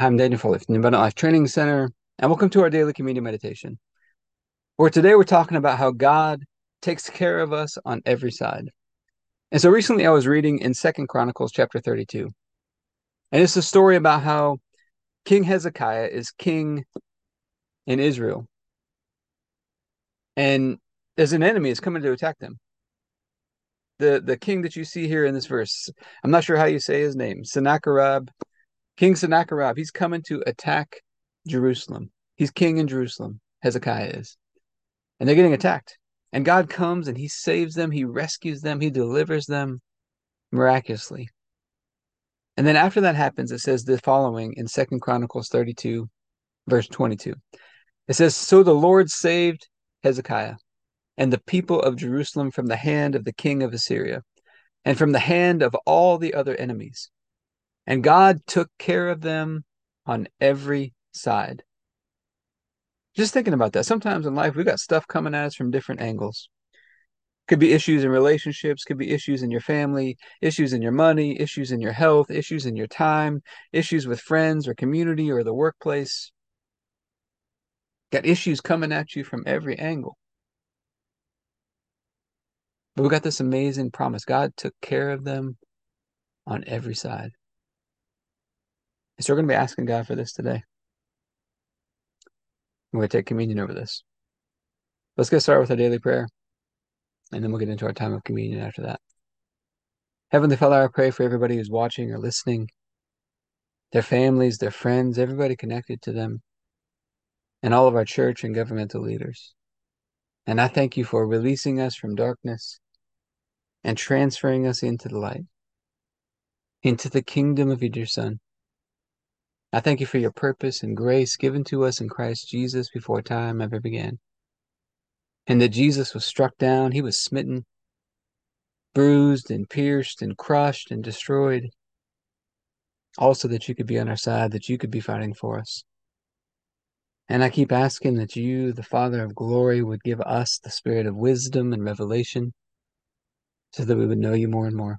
I'm Daniel Foley from the Abundant Life Training Center, and welcome to our daily communion meditation. Where today we're talking about how God takes care of us on every side. And so recently I was reading in Second Chronicles chapter 32. And it's a story about how King Hezekiah is king in Israel. And as an enemy is coming to attack them. The the king that you see here in this verse, I'm not sure how you say his name, Sennacherib, King Sennacherib, he's coming to attack Jerusalem. He's king in Jerusalem, Hezekiah is. And they're getting attacked. And God comes and he saves them, he rescues them, he delivers them miraculously. And then after that happens, it says the following in Second Chronicles 32, verse 22. It says, So the Lord saved Hezekiah and the people of Jerusalem from the hand of the king of Assyria and from the hand of all the other enemies. And God took care of them on every side. Just thinking about that. Sometimes in life, we got stuff coming at us from different angles could be issues in relationships, could be issues in your family, issues in your money, issues in your health, issues in your time, issues with friends or community or the workplace. Got issues coming at you from every angle. But we got this amazing promise. God took care of them on every side. So we're going to be asking God for this today. We're going to take communion over this. Let's get started with our daily prayer and then we'll get into our time of communion after that. Heavenly Father, I pray for everybody who's watching or listening, their families, their friends, everybody connected to them, and all of our church and governmental leaders. And I thank you for releasing us from darkness and transferring us into the light, into the kingdom of your Son. I thank you for your purpose and grace given to us in Christ Jesus before time ever began and that Jesus was struck down, he was smitten, bruised and pierced and crushed and destroyed. Also, that you could be on our side, that you could be fighting for us. And I keep asking that you, the Father of glory, would give us the spirit of wisdom and revelation so that we would know you more and more.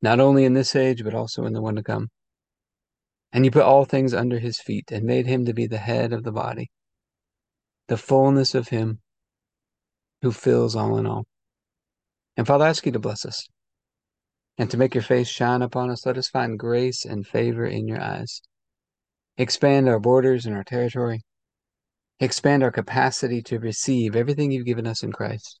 not only in this age, but also in the one to come. And you put all things under his feet and made him to be the head of the body, the fullness of him who fills all in all. And Father, I ask you to bless us and to make your face shine upon us. Let us find grace and favor in your eyes. Expand our borders and our territory. Expand our capacity to receive everything you've given us in Christ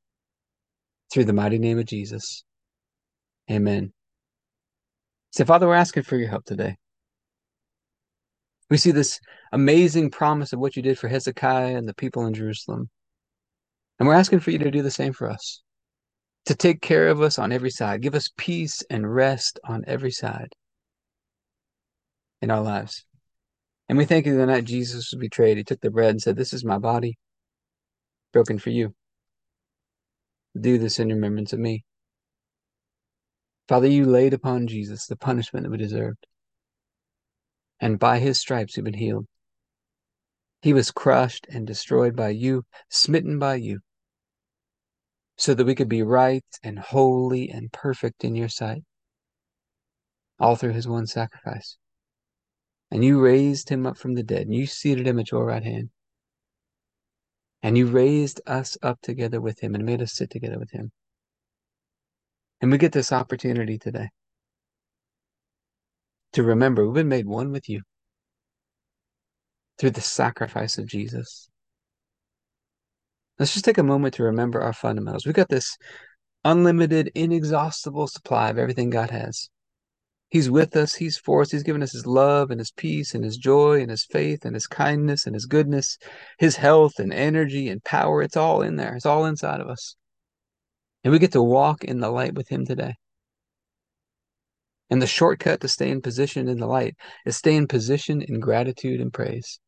Through the mighty name of Jesus. Amen. So, Father, we're asking for your help today. We see this amazing promise of what you did for Hezekiah and the people in Jerusalem. And we're asking for you to do the same for us, to take care of us on every side, give us peace and rest on every side in our lives. And we thank you the night Jesus was betrayed, he took the bread and said, This is my body broken for you. Do this in remembrance of me. Father, you laid upon Jesus the punishment that we deserved. And by his stripes we've been healed. He was crushed and destroyed by you, smitten by you so that we could be right and holy and perfect in your sight, all through his one sacrifice. And you raised him up from the dead, and you seated him at your right hand. And you raised us up together with him and made us sit together with him. And we get this opportunity today to remember we've been made one with you. through the sacrifice of Jesus. Let's just take a moment to remember our fundamentals. We've got this unlimited, inexhaustible supply of everything God has. He's with us, He's for us, He's given us His love and His peace and His joy and His faith and His kindness and His goodness, His health and energy and power. It's all in there, it's all inside of us. And we get to walk in the light with Him today. And the shortcut to stay in position in the light is stay in position in gratitude and praise.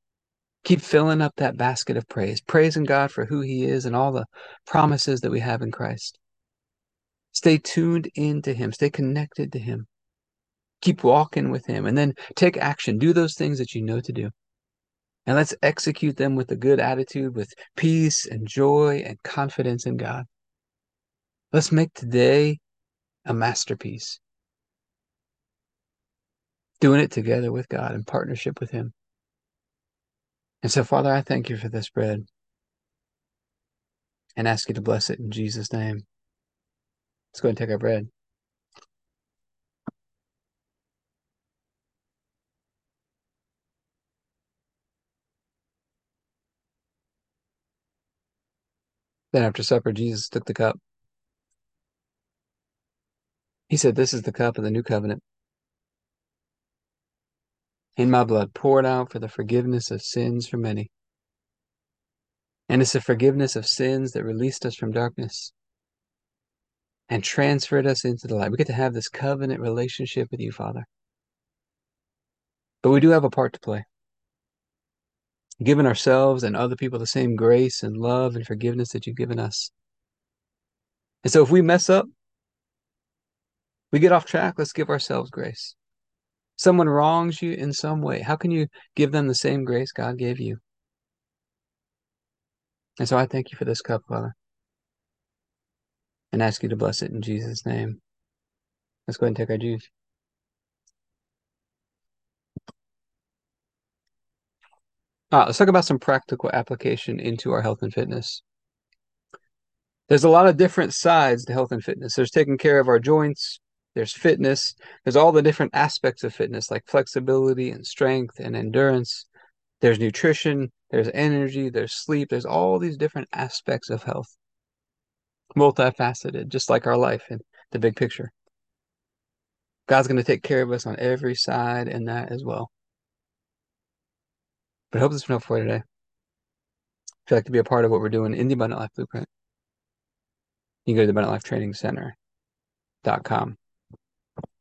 Keep filling up that basket of praise, praising God for who He is and all the promises that we have in Christ. Stay tuned into Him, stay connected to Him. Keep walking with Him, and then take action. Do those things that you know to do. And let's execute them with a good attitude, with peace and joy and confidence in God. Let's make today a masterpiece. Doing it together with God in partnership with Him. And so, Father, I thank you for this bread and ask you to bless it in Jesus' name. Let's go and take our bread. Then after supper, Jesus took the cup. He said, This is the cup of the new covenant. In my blood, poured out for the forgiveness of sins for many. And it's the forgiveness of sins that released us from darkness and transferred us into the light. We get to have this covenant relationship with you, Father. But we do have a part to play. Giving ourselves and other people the same grace and love and forgiveness that you've given us. And so if we mess up, we get off track, let's give ourselves grace. Someone wrongs you in some way. How can you give them the same grace God gave you? And so I thank you for this cup, Father and ask you to bless it in Jesus' name. Let's go ahead and take our juice. Right, let's talk about some practical application into our health and fitness. There's a lot of different sides to health and fitness. There's taking care of our joints, there's fitness, there's all the different aspects of fitness like flexibility and strength and endurance. There's nutrition, there's energy, there's sleep, there's all these different aspects of health multifaceted, just like our life in the big picture. God's going to take care of us on every side and that as well. But I hope been helpful for you today. If you'd like to be a part of what we're doing in the Abundant Life Blueprint, you can go to the Abundant Life Training Center.com.